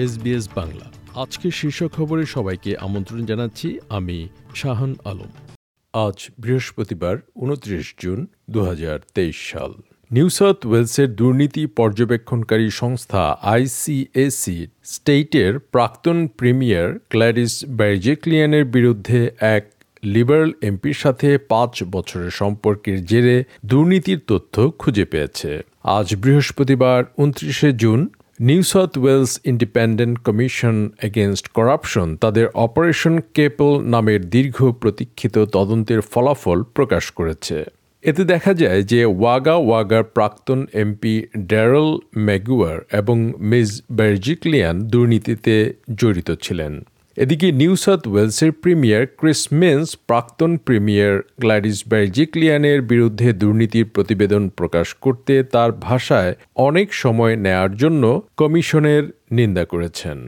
SBS Bangla. আজকের শীর্ষ খবরে সবাইকে আমন্ত্রণ জানাচ্ছি আমি শাহান আলম। আজ বৃহস্পতিবার, উনত্রিশ জুন দু হাজার তেইশ সাল। নিউ সাউথ ওয়েলসের দুর্নীতি পর্যবেক্ষণকারী সংস্থা আইসিএসি স্টেটের প্রাক্তন প্রিমিয়ার ক্ল্যারিস ব্যার্জেক্লিয়ানের বিরুদ্ধে এক লিবারেল এমপির সাথে পাঁচ বছরের সম্পর্কের জেরে দুর্নীতির তথ্য খুঁজে পেয়েছে। আজ বৃহস্পতিবার, উনত্রিশে June New South Wales Independent Commission Against Corruption তাদের অপারেশন কেপল নামের দীর্ঘ প্রতীক্ষিত তদন্তের ফলাফল প্রকাশ করেছে। এতে দেখা যায় যে ওয়াগা ওয়াগার প্রাক্তন এমপি ড্যারল ম্যাগুয়ার এবং মিস বার্জিক্লিয়ান দুর্নীতিতে জড়িত ছিলেন। এদিকে নিউ সাউথ ওয়েলসের প্রিমিয়ার ক্রিস মিন্স, প্রাক্তন প্রিমিয়ার গ্ল্যাডিস ব্যার্জিক্লিয়ানের বিরুদ্ধে দুর্নীতির প্রতিবেদন প্রকাশ করতে তার ভাষায় অনেক সময় নেয়ার জন্য কমিশনের নিন্দা করেছেন।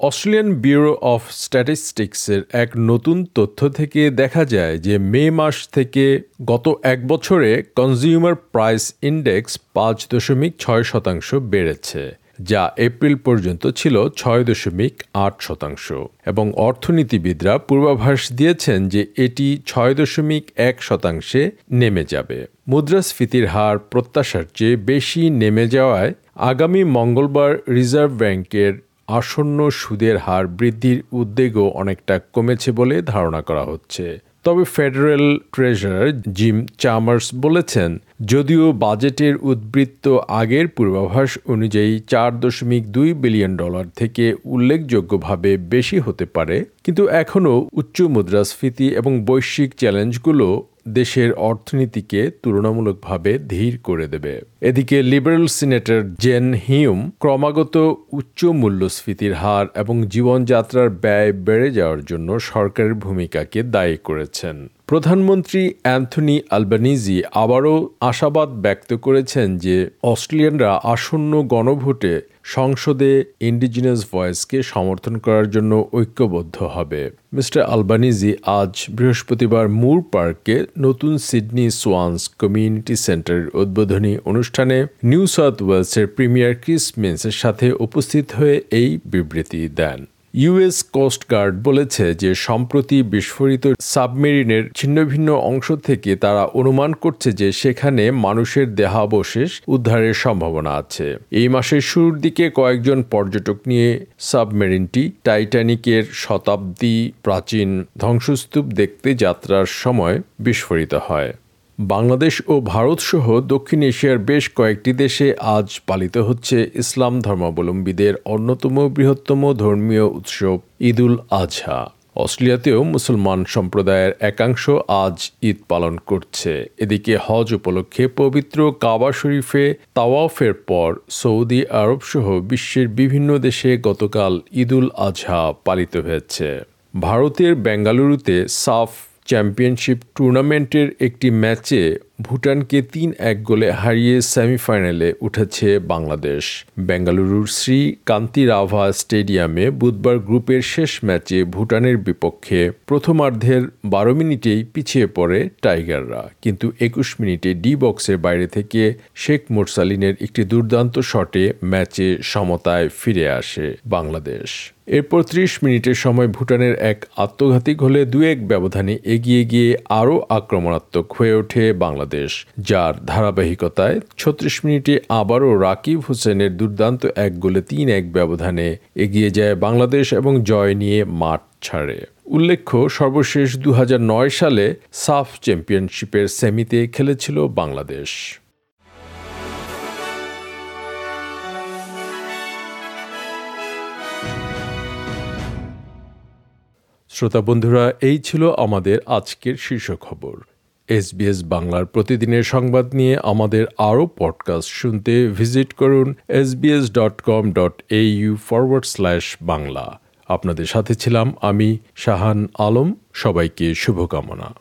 অস্ট্রেলিয়ান ব্যুরো অফ স্ট্যাটিস্টিক্সের এক নতুন তথ্য থেকে দেখা যায় যে মে মাস থেকে গত এক বছরে কনজিউমার প্রাইস ইন্ডেক্স পাঁচ দশমিক ছয় শতাংশ বেড়েছে। যা এপ্রিল পর্যন্ত ছিল ছয় দশমিক আট শতাংশ। এবং অর্থনীতিবিদরা পূর্বাভাস দিয়েছেন যে এটি ছয় দশমিক এক শতাংশে নেমে যাবে। মুদ্রাস্ফীতির হার প্রত্যাশার চেয়ে বেশি নেমে যাওয়ায় আগামী মঙ্গলবার রিজার্ভ ব্যাংকের আসন্ন সুদের হার বৃদ্ধির উদ্বেগও অনেকটা কমেছে বলে ধারণা করা হচ্ছে। তবে ফেডারেল ট্রেজার জিম চামার্স বলেছেন, যদিও বাজেটের উদ্বৃত্ত আগের পূর্বাভাস অনুযায়ী চার দশমিক দুই বিলিয়ন ডলার থেকে উল্লেখযোগ্যভাবে বেশি হতে পারে, কিন্তু এখনও উচ্চ মুদ্রাস্ফীতি এবং বৈশ্বিক চ্যালেঞ্জগুলো দেশের অর্থনীতিকে তুলনামূলকভাবে ধীর করে দেবে। এদিকে লিবারেল সিনেটর জেন হিউম ক্রমাগত উচ্চ মূল্যস্ফীতির হার এবং জীবনযাত্রার ব্যয় বেড়ে যাওয়ার জন্য সরকারের ভূমিকাকে দায়ী করেছেন। প্রধানমন্ত্রী অ্যান্থনি আলবানিজি আবারও আশাবাদ ব্যক্ত করেছেন যে অস্ট্রেলিয়ানরা আসন্ন গণভোটে সংসদে ইন্ডিজিনাস ভয়েসকে সমর্থন করার জন্য ঐক্যবদ্ধ হবে। মিস্টার আলবানিজি আজ বৃহস্পতিবার মুর পার্কে নতুন সিডনি সোয়ান্স কমিউনিটি সেন্টারের উদ্বোধনী অনুষ্ঠানে নিউ সাউথ ওয়েলসের প্রিমিয়ার ক্রিস মিন্সের সাথে উপস্থিত হয়ে এই বিবৃতি দেন। ইউএস কোস্টগার্ড বলেছে যে সম্প্রতি বিস্ফোরিত সাবমেরিনের ছিন্নভিন্ন অংশ থেকে তারা অনুমান করছে যে সেখানে মানুষের দেহাবশেষ উদ্ধারের সম্ভাবনা আছে। এই মাসের শুরুর দিকে কয়েকজন পর্যটক নিয়ে সাবমেরিনটি টাইটানিকের শতাব্দী প্রাচীন ধ্বংসস্তূপ দেখতে যাত্রার সময় বিস্ফোরিত হয়। বাংলাদেশ ও ভারতসহ দক্ষিণ এশিয়ার বেশ কয়েকটি দেশে আজ পালিত হচ্ছে ইসলাম ধর্মাবলম্বীদের অন্যতম বৃহত্তম ধর্মীয় উৎসব ঈদুল আজহা অস্ট্রেলিয়াতেও মুসলমান সম্প্রদায়ের একাংশ আজ ঈদ পালন করছে। এদিকে হজ উপলক্ষে পবিত্র কাবা শরীফে তাওয়াফের পর সৌদি আরব সহ বিশ্বের বিভিন্ন দেশে গতকাল ঈদুল আজহা পালিত হয়েছে। ভারতের বেঙ্গালুরুতে সাফ চ্যাম্পিয়নশিপ টুর্নামেন্টের একটি ম্যাচে ভুটানকে তিন এক গোলে হারিয়ে সেমিফাইনালে উঠেছে বাংলাদেশ। বেঙ্গালুরুর শ্রী কান্তি রাভা স্টেডিয়ামে বুধবার গ্রুপের শেষ ম্যাচে ভুটানের বিপক্ষে প্রথমার্ধের বারো মিনিটেই পিছিয়ে পড়ে টাইগাররা। কিন্তু একুশ মিনিটে ডি বক্সের বাইরে থেকে শেখ মোরসালিনের একটি দুর্দান্ত শটে ম্যাচে সমতায় ফিরে আসে বাংলাদেশ। এরপর ত্রিশ মিনিটের সময় ভুটানের এক আত্মঘাতী গোলে দু এক ব্যবধানে এগিয়ে গিয়ে আরও আক্রমণাত্মক হয়ে ওঠে বাংলাদেশ। যার ধারাবাহিকতায় ছত্রিশ মিনিটে আবারও রাকিব হোসেনের দুর্দান্ত এক গোলে তিন এক ব্যবধানে এগিয়ে যায় বাংলাদেশ এবং জয় নিয়ে মাঠ ছাড়ে। উল্লেখ্য, সর্বশেষ দু হাজার নয় সালে সাফ চ্যাম্পিয়নশিপের সেমিতে খেলেছিল বাংলাদেশ। শ্রোতা বন্ধুরা, এই ছিল আমাদের আজকের শীর্ষ খবর এসবিএস বাংলার প্রতিদিনের সংবাদ নিয়ে আমাদের আরও পডকাস্ট শুনতে ভিজিট করুন SBS dot com dot A U forward slash Bangla. আপনাদের সাথে ছিলাম আমি শাহান আলম। সবাইকে শুভকামনা।